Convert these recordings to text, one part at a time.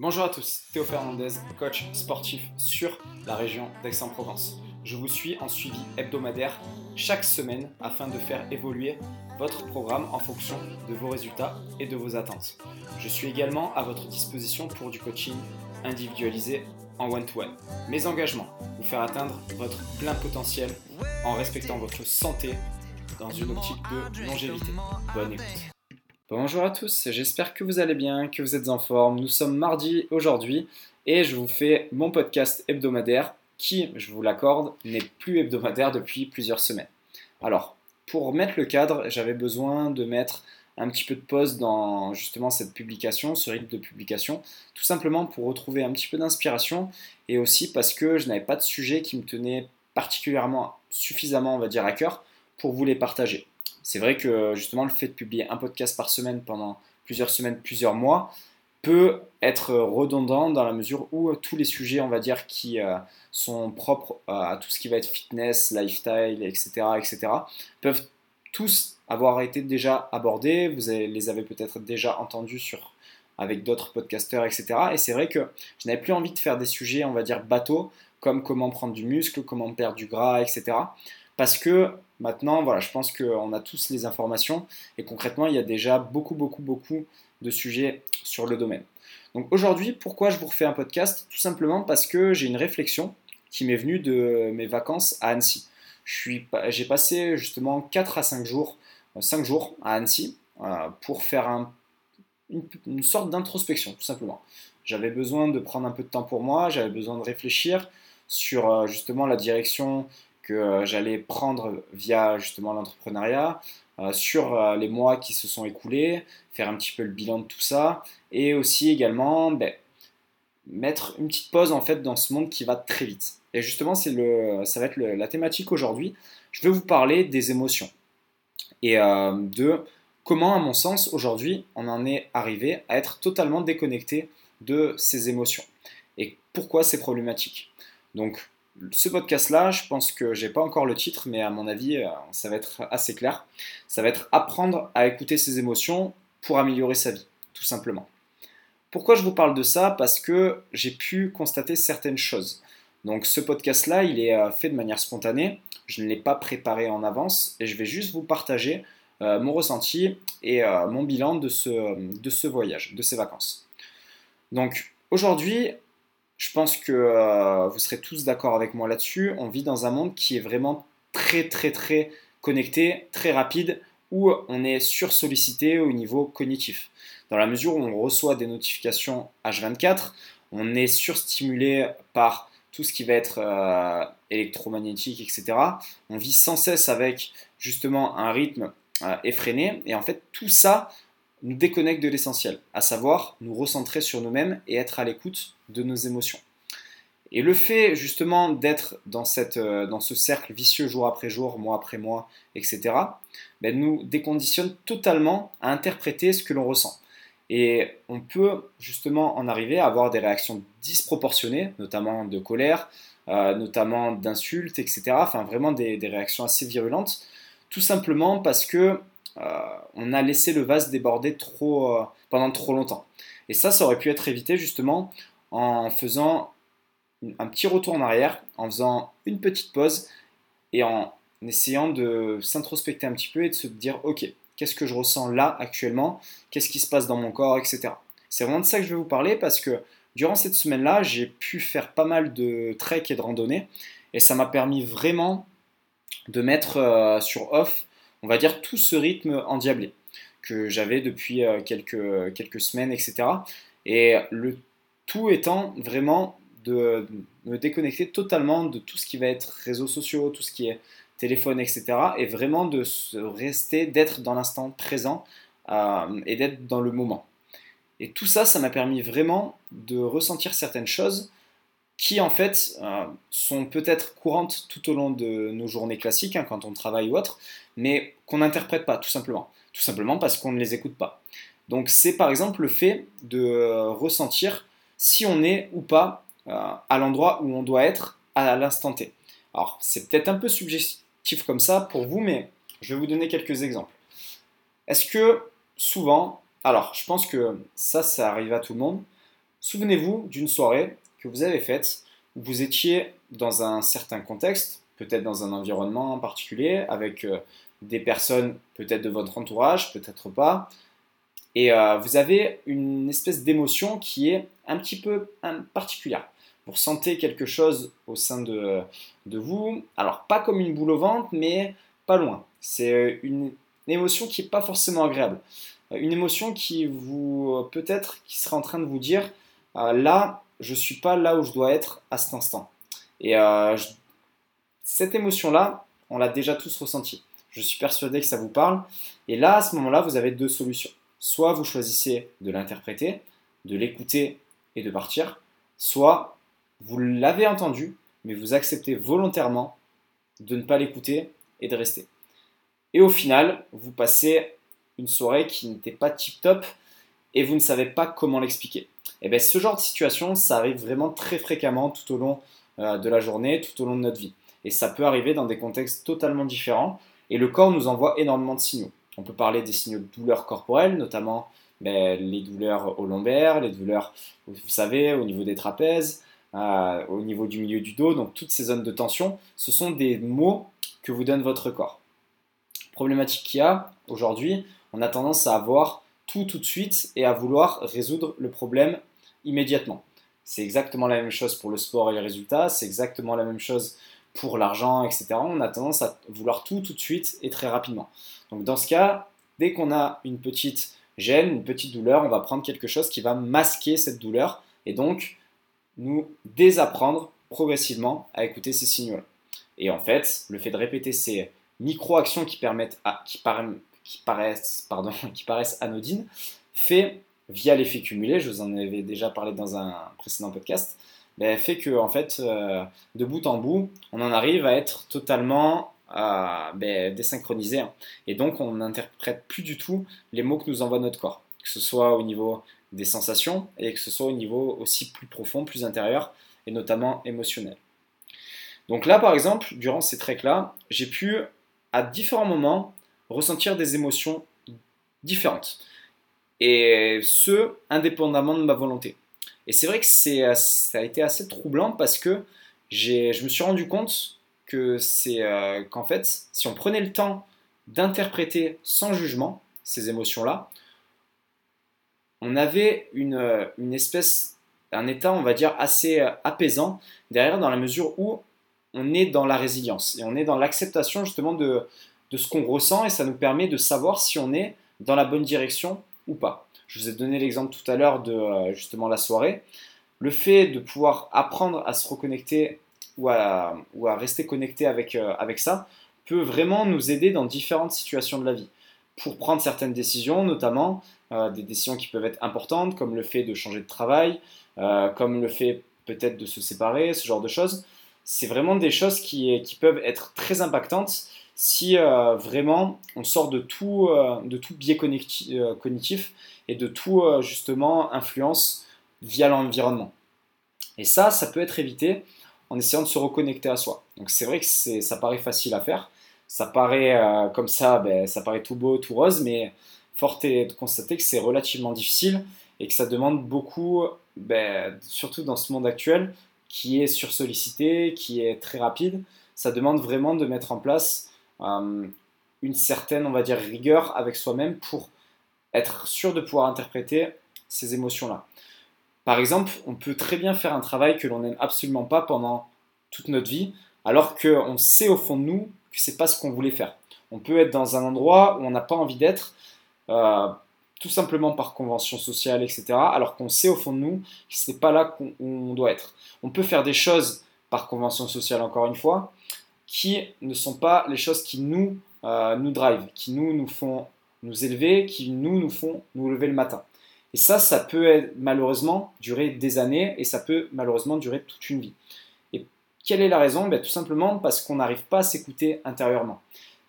Bonjour à tous, Théo Fernandez, coach sportif sur la région d'Aix-en-Provence. Je vous suis en suivi hebdomadaire chaque semaine afin de faire évoluer votre programme en fonction de vos résultats et de vos attentes. Je suis également à votre disposition pour du coaching individualisé en one-to-one. Mes engagements, vous faire atteindre votre plein potentiel en respectant votre santé dans une optique de longévité. Bonne écoute. Bonjour à tous, j'espère que vous allez bien, que vous êtes en forme. Nous sommes mardi aujourd'hui et je vous fais mon podcast hebdomadaire qui, je vous l'accorde, n'est plus hebdomadaire depuis plusieurs semaines. Alors, pour mettre le cadre, j'avais besoin de mettre un petit peu de pause dans justement cette publication, ce rythme de publication, tout simplement pour retrouver un petit peu d'inspiration et aussi parce que je n'avais pas de sujet qui me tenait particulièrement suffisamment, on va dire, à cœur pour vous les partager. C'est vrai que justement le fait de publier un podcast par semaine pendant plusieurs semaines, plusieurs mois, peut être redondant dans la mesure où tous les sujets, on va dire, qui euh, sont propres à tout ce qui va être fitness, lifestyle, etc., etc., peuvent tous avoir été déjà abordés. Vous les avez peut-être déjà entendus sur, avec d'autres podcasteurs, etc. Et c'est vrai que je n'avais plus envie de faire des sujets, on va dire, bateaux, comme comment prendre du muscle, comment perdre du gras, etc. Parce que maintenant, voilà, je pense qu'on a tous les informations et concrètement, il y a déjà beaucoup, beaucoup, beaucoup de sujets sur le domaine. Donc aujourd'hui, pourquoi je vous refais un podcast? Tout simplement parce que j'ai une réflexion qui m'est venue de mes vacances à Annecy. J'ai passé justement 4 à 5 jours, 5 euh, jours à Annecy euh, pour faire une, une, sorte d'introspection, tout simplement. J'avais besoin de prendre un peu de temps pour moi, j'avais besoin de réfléchir sur euh, justement la direction que euh, j'allais prendre via justement l'entrepreneuriat euh, sur les mois qui se sont écoulés, faire un petit peu le bilan de tout ça et aussi également ben, mettre une petite pause en fait dans ce monde qui va très vite. Et justement, c'est ça va être la thématique aujourd'hui. Je vais vous parler des émotions et de comment, à mon sens, aujourd'hui, on en est arrivé à être totalement déconnecté de ces émotions et pourquoi c'est problématique. Donc, ce podcast-là, je pense que j'ai pas encore le titre, mais à mon avis, euh, ça va être assez clair. Ça va être apprendre à écouter ses émotions pour améliorer sa vie, tout simplement. Pourquoi je vous parle de ça? Parce que j'ai pu constater certaines choses. Donc ce podcast-là, il est euh, fait de manière spontanée. Je ne l'ai pas préparé en avance et je vais juste vous partager euh, mon ressenti et mon bilan de ce, de ce voyage, de ces vacances. Donc aujourd'hui, je pense que euh, vous serez tous d'accord avec moi là-dessus. On vit dans un monde qui est vraiment très très très connecté, très rapide, où on est sursollicité au niveau cognitif. Dans la mesure où on reçoit des notifications H24, on est surstimulé par tout ce qui va être euh, électromagnétique, etc. On vit sans cesse avec justement un rythme euh, effréné. Et en fait, tout ça, nous déconnecte de l'essentiel, à savoir nous recentrer sur nous-mêmes et être à l'écoute de nos émotions. Et le fait justement d'être dans, euh, dans ce cercle vicieux jour après jour, mois après mois, etc., ben, nous déconditionne totalement à interpréter ce que l'on ressent. Et on peut justement en arriver à avoir des réactions disproportionnées, notamment de colère, euh, notamment d'insultes, etc. Enfin vraiment des, réactions assez virulentes, tout simplement parce que on a laissé le vase déborder trop, euh, pendant trop longtemps. Et ça, ça aurait pu être évité justement en faisant un petit retour en arrière, en faisant une petite pause et en essayant de s'introspecter un petit peu et de se dire ok, qu'est-ce que je ressens là actuellement, qu'est-ce qui se passe dans mon corps, etc. C'est vraiment de ça que je vais vous parler parce que durant cette semaine-là, j'ai pu faire pas mal de trek et de randonnée et ça m'a permis vraiment de mettre euh, sur off on va dire, tout ce rythme endiablé que j'avais depuis euh, quelques, semaines, etc. Et le tout étant vraiment de me déconnecter totalement de tout ce qui va être réseaux sociaux, tout ce qui est téléphone, etc. Et vraiment de rester, d'être dans l'instant présent euh, et d'être dans le moment. Et tout ça, ça m'a permis vraiment de ressentir certaines choses qui en fait euh, sont peut-être courantes tout au long de nos journées classiques, hein, quand on travaille ou autre, mais qu'on n'interprète pas, tout simplement. Tout simplement parce qu'on ne les écoute pas. Donc c'est par exemple le fait de euh, ressentir si on est ou pas euh, à l'endroit où on doit être à l'instant T. Alors c'est peut-être un peu subjectif comme ça pour vous, mais je vais vous donner quelques exemples. Est-ce que souvent, alors je pense que ça, ça arrive à tout le monde, Souvenez-vous d'une soirée que vous avez faite où vous étiez dans un certain contexte, peut-être dans un environnement particulier, avec euh, des personnes peut-être de votre entourage, peut-être pas, et euh, vous avez une espèce d'émotion qui est un petit peu particulière. Vous ressentez quelque chose au sein de, de vous, alors pas comme une boule au ventre, mais pas loin. C'est une émotion qui n'est pas forcément agréable. Une émotion qui vous, peut-être, qui serait en train de vous dire, euh, là, je ne suis pas là où je dois être à cet instant. Et euh, cette émotion-là, on l'a déjà tous ressentie. Je suis persuadé que ça vous parle. Et là, à ce moment-là, vous avez deux solutions. Soit vous choisissez de l'interpréter, de l'écouter et de partir, soit vous l'avez entendu, mais vous acceptez volontairement de ne pas l'écouter et de rester. Et au final, vous passez une soirée qui n'était pas tip-top et vous ne savez pas comment l'expliquer. Et bien ce genre de situation, ça arrive vraiment très fréquemment tout au long euh, de la journée, tout au long de notre vie. Et ça peut arriver dans des contextes totalement différents. Et le corps nous envoie énormément de signaux. On peut parler des signaux de douleur corporelle, notamment ben, les douleurs au lombaire, les douleurs, vous savez, au niveau des trapèzes, euh, au niveau du milieu du dos, donc toutes ces zones de tension, ce sont des mots que vous donne votre corps. Problématique qu'il y a aujourd'hui, on a tendance à avoir tout tout de suite et à vouloir résoudre le problème immédiatement. C'est exactement la même chose pour le sport et les résultats, c'est exactement la même chose pour l'argent, etc. On a tendance à vouloir tout tout de suite et très rapidement. Donc dans ce cas, dès qu'on a une petite gêne, une petite douleur, on va prendre quelque chose qui va masquer cette douleur et donc nous désapprendre progressivement à écouter ces signaux-là. Et en fait, le fait de répéter ces micro-actions qui, permettent qui, paraissent, qui paraissent anodines fait, via l'effet cumulé, je vous en avais déjà parlé dans un précédent podcast, ben, fait que en fait, euh, de bout en bout, on en arrive à être totalement à ben, désynchroniser. Hein. Et donc, on n'interprète plus du tout les mots que nous envoie notre corps, que ce soit au niveau des sensations et que ce soit au niveau aussi plus profond, plus intérieur et notamment émotionnel. Donc là, par exemple, durant ces treks-là, j'ai pu, à différents moments, ressentir des émotions différentes. Et ce, indépendamment de ma volonté. Et c'est vrai que ça a été assez troublant parce que je me suis rendu compte que c'est euh, qu'en fait, si on prenait le temps d'interpréter sans jugement ces émotions-là, on avait une, euh, une, espèce, un état, on va dire, assez euh, apaisant derrière dans la mesure où on est dans la résilience et on est dans l'acceptation justement de, de ce qu'on ressent et ça nous permet de savoir si on est dans la bonne direction pas. Je vous ai donné l'exemple tout à l'heure de justement la soirée. Le fait de pouvoir apprendre à se reconnecter ou à, rester connecté avec, euh, avec ça peut vraiment nous aider dans différentes situations de la vie. Pour prendre certaines décisions, notamment euh, des décisions qui peuvent être importantes, comme le fait de changer de travail, euh, comme le fait peut-être de se séparer, ce genre de choses. C'est vraiment des choses qui, peuvent être très impactantes si vraiment on sort de tout, de tout biais cognitif et de tout justement influence via l'environnement. Et ça, ça peut être évité en essayant de se reconnecter à soi. Donc c'est vrai que ça paraît facile à faire, ça paraît euh, comme ça, ben, ça paraît tout beau, tout rose, mais fort est de constater que c'est relativement difficile et que ça demande beaucoup, ben, surtout dans ce monde actuel qui est sursollicité, qui est très rapide, ça demande vraiment de mettre en place euh, une certaine, on va dire, rigueur avec soi-même pour être sûr de pouvoir interpréter ces émotions-là. Par exemple, on peut très bien faire un travail que l'on n'aime absolument pas pendant toute notre vie, alors qu'on sait au fond de nous que c'est pas ce qu'on voulait faire. On peut être dans un endroit où on n'a pas envie d'être, euh, tout simplement par convention sociale, etc., alors qu'on sait au fond de nous que ce n'est pas là qu'on doit être. On peut faire des choses par convention sociale, encore une fois, qui ne sont pas les choses qui nous, euh, nous drive, qui nous, nous font nous élever, qui nous, nous font nous lever le matin. Et ça, ça peut malheureusement durer des années et ça peut malheureusement durer toute une vie. Et quelle est la raison? Ben, Tout simplement parce qu'on n'arrive pas à s'écouter intérieurement.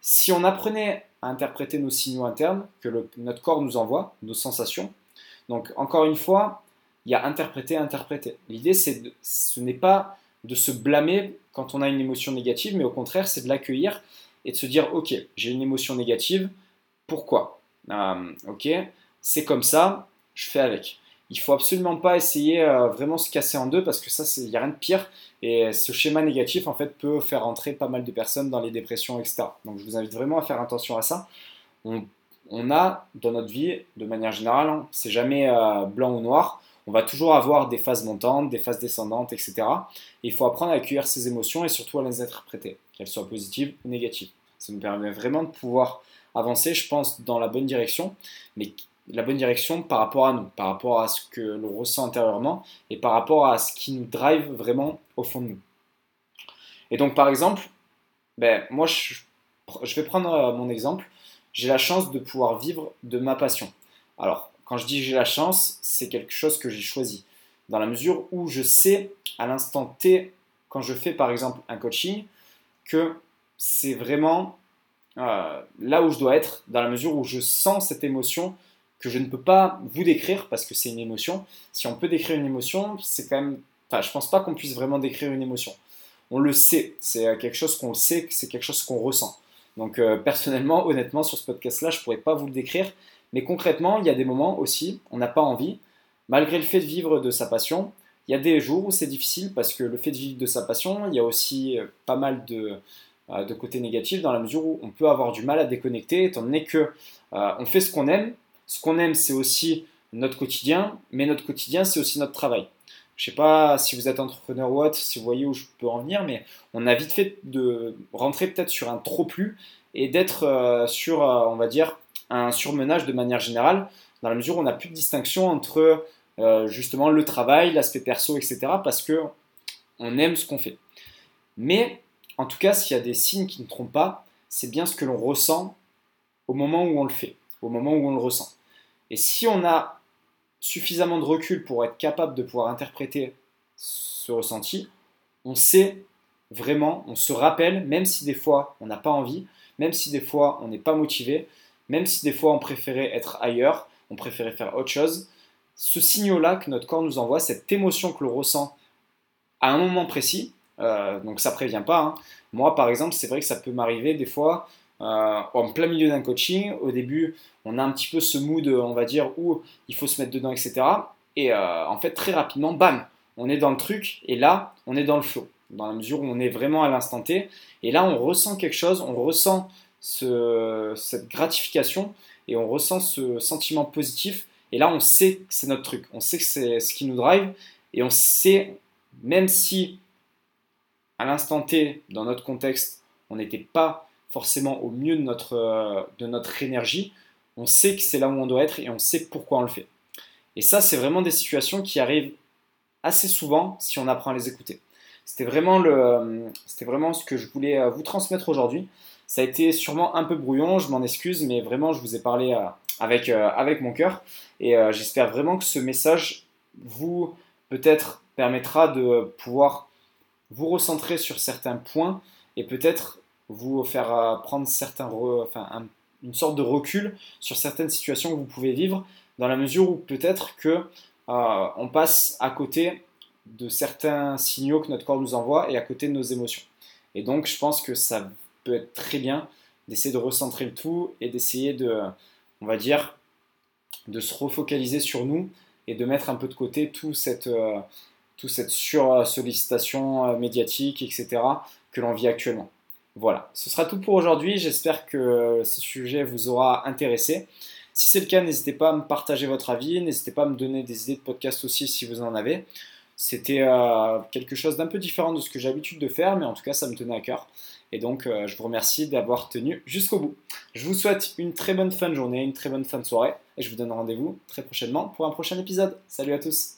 Si on apprenait à interpréter nos signaux internes que notre corps nous envoie, nos sensations, donc encore une fois, il y a interpréter, interpréter. L'idée, c'est ce n'est pas de se blâmer quand on a une émotion négative, mais au contraire, c'est de l'accueillir et de se dire, ok, j'ai une émotion négative, pourquoi? Euh, Ok, c'est comme ça, je fais avec. il faut absolument pas essayer euh, vraiment se casser en deux parce que ça, il n'y a rien de pire. Et ce schéma négatif, en fait, peut faire entrer pas mal de personnes dans les dépressions, etc. Donc, je vous invite vraiment à faire attention à ça. On, a dans notre vie, de manière générale, hein, c'est jamais euh, blanc ou noir. On va toujours avoir des phases montantes, des phases descendantes, etc. Et il faut apprendre à accueillir ses émotions et surtout à les interpréter, qu'elles soient positives ou négatives. Ça nous permet vraiment de pouvoir avancer, je pense, dans la bonne direction. Mais la bonne direction par rapport à nous, par rapport à ce que l'on ressent intérieurement et par rapport à ce qui nous drive vraiment au fond de nous. Et donc par exemple, ben, moi je, je vais prendre euh, mon exemple, j'ai la chance de pouvoir vivre de ma passion. Alors quand je dis j'ai la chance, c'est quelque chose que j'ai choisi, dans la mesure où je sais à l'instant T, quand je fais par exemple un coaching, que c'est vraiment euh, là où je dois être, dans la mesure où je sens cette émotion que je ne peux pas vous décrire parce que c'est une émotion. Si on peut décrire une émotion, c'est quand même. Enfin, je pense pas qu'on puisse vraiment décrire une émotion. On le sait, c'est quelque chose qu'on sait, c'est quelque chose qu'on ressent. Donc euh, personnellement, honnêtement, sur ce podcast-là, je pourrais pas vous le décrire, mais concrètement, il y a des moments aussi, on n'a pas envie, malgré le fait de vivre de sa passion. Il y a des jours où c'est difficile parce que le fait de vivre de sa passion, il y a aussi euh, pas mal de, euh, de côtés négatifs dans la mesure où on peut avoir du mal à déconnecter, étant donné que on fait ce qu'on aime, ce qu'on aime, c'est aussi notre quotidien, mais notre quotidien, c'est aussi notre travail. Je ne sais pas si vous êtes entrepreneur ou autre, si vous voyez où je peux en venir, mais on a vite fait de rentrer peut-être sur un trop plus et d'être euh, sur, euh, on va dire, un surmenage de manière générale, dans la mesure où on n'a plus de distinction entre euh, justement le travail, l'aspect perso, etc., parce que on aime ce qu'on fait. Mais en tout cas, s'il y a des signes qui ne trompent pas, c'est bien ce que l'on ressent au moment où on le fait, au moment où on le ressent. Et si on a suffisamment de recul pour être capable de pouvoir interpréter ce ressenti, on sait vraiment, on se rappelle, même si des fois on n'a pas envie, même si des fois on n'est pas motivé, même si des fois on préférait être ailleurs, on préférait faire autre chose, ce signal-là que notre corps nous envoie, cette émotion que l'on ressent à un moment précis, euh, donc ça prévient pas. Hein. Moi par exemple, c'est vrai que ça peut m'arriver des fois euh, en plein milieu d'un coaching. Au début, on a un petit peu ce mood, on va dire, où il faut se mettre dedans, etc. Et euh, en fait, très rapidement, bam, on est dans le truc, et là, on est dans le flow, dans la mesure où on est vraiment à l'instant T. Et là, on ressent quelque chose, on ressent cette gratification, et on ressent ce sentiment positif. Et là, on sait que c'est notre truc, on sait que c'est ce qui nous drive, et on sait, même si à l'instant T, dans notre contexte, on n'était pas forcément au mieux de notre, de notre énergie, on sait que c'est là où on doit être et on sait pourquoi on le fait. Et ça, c'est vraiment des situations qui arrivent assez souvent si on apprend à les écouter. C'était vraiment, le, c'était vraiment ce que je voulais euh, vous transmettre aujourd'hui. Ça a été sûrement un peu brouillon, je m'en excuse, mais vraiment, je vous ai parlé avec, avec mon cœur. Et j'espère vraiment que ce message vous, peut-être, permettra de pouvoir vous recentrer sur certains points et peut-être vous faire euh, prendre certains une sorte de recul sur certaines situations que vous pouvez vivre, dans la mesure où peut-être que euh, on passe à côté de certains signaux que notre corps nous envoie et à côté de nos émotions. Et donc, je pense que ça être très bien d'essayer de recentrer le tout et d'essayer de, on va dire, de se refocaliser sur nous et de mettre un peu de côté tout cette, euh, cette sur-sollicitation médiatique, etc., que l'on vit actuellement. Voilà, ce sera tout pour aujourd'hui. J'espère que ce sujet vous aura intéressé. Si c'est le cas, n'hésitez pas à me partager votre avis, n'hésitez pas à me donner des idées de podcast aussi si vous en avez. C'était euh, quelque chose d'un peu différent de ce que j'ai l'habitude de faire, mais en tout cas, ça me tenait à cœur. Et donc, euh, je vous remercie d'avoir tenu jusqu'au bout. Je vous souhaite une très bonne fin de journée, une très bonne fin de soirée, et je vous donne rendez-vous très prochainement pour un prochain épisode. Salut à tous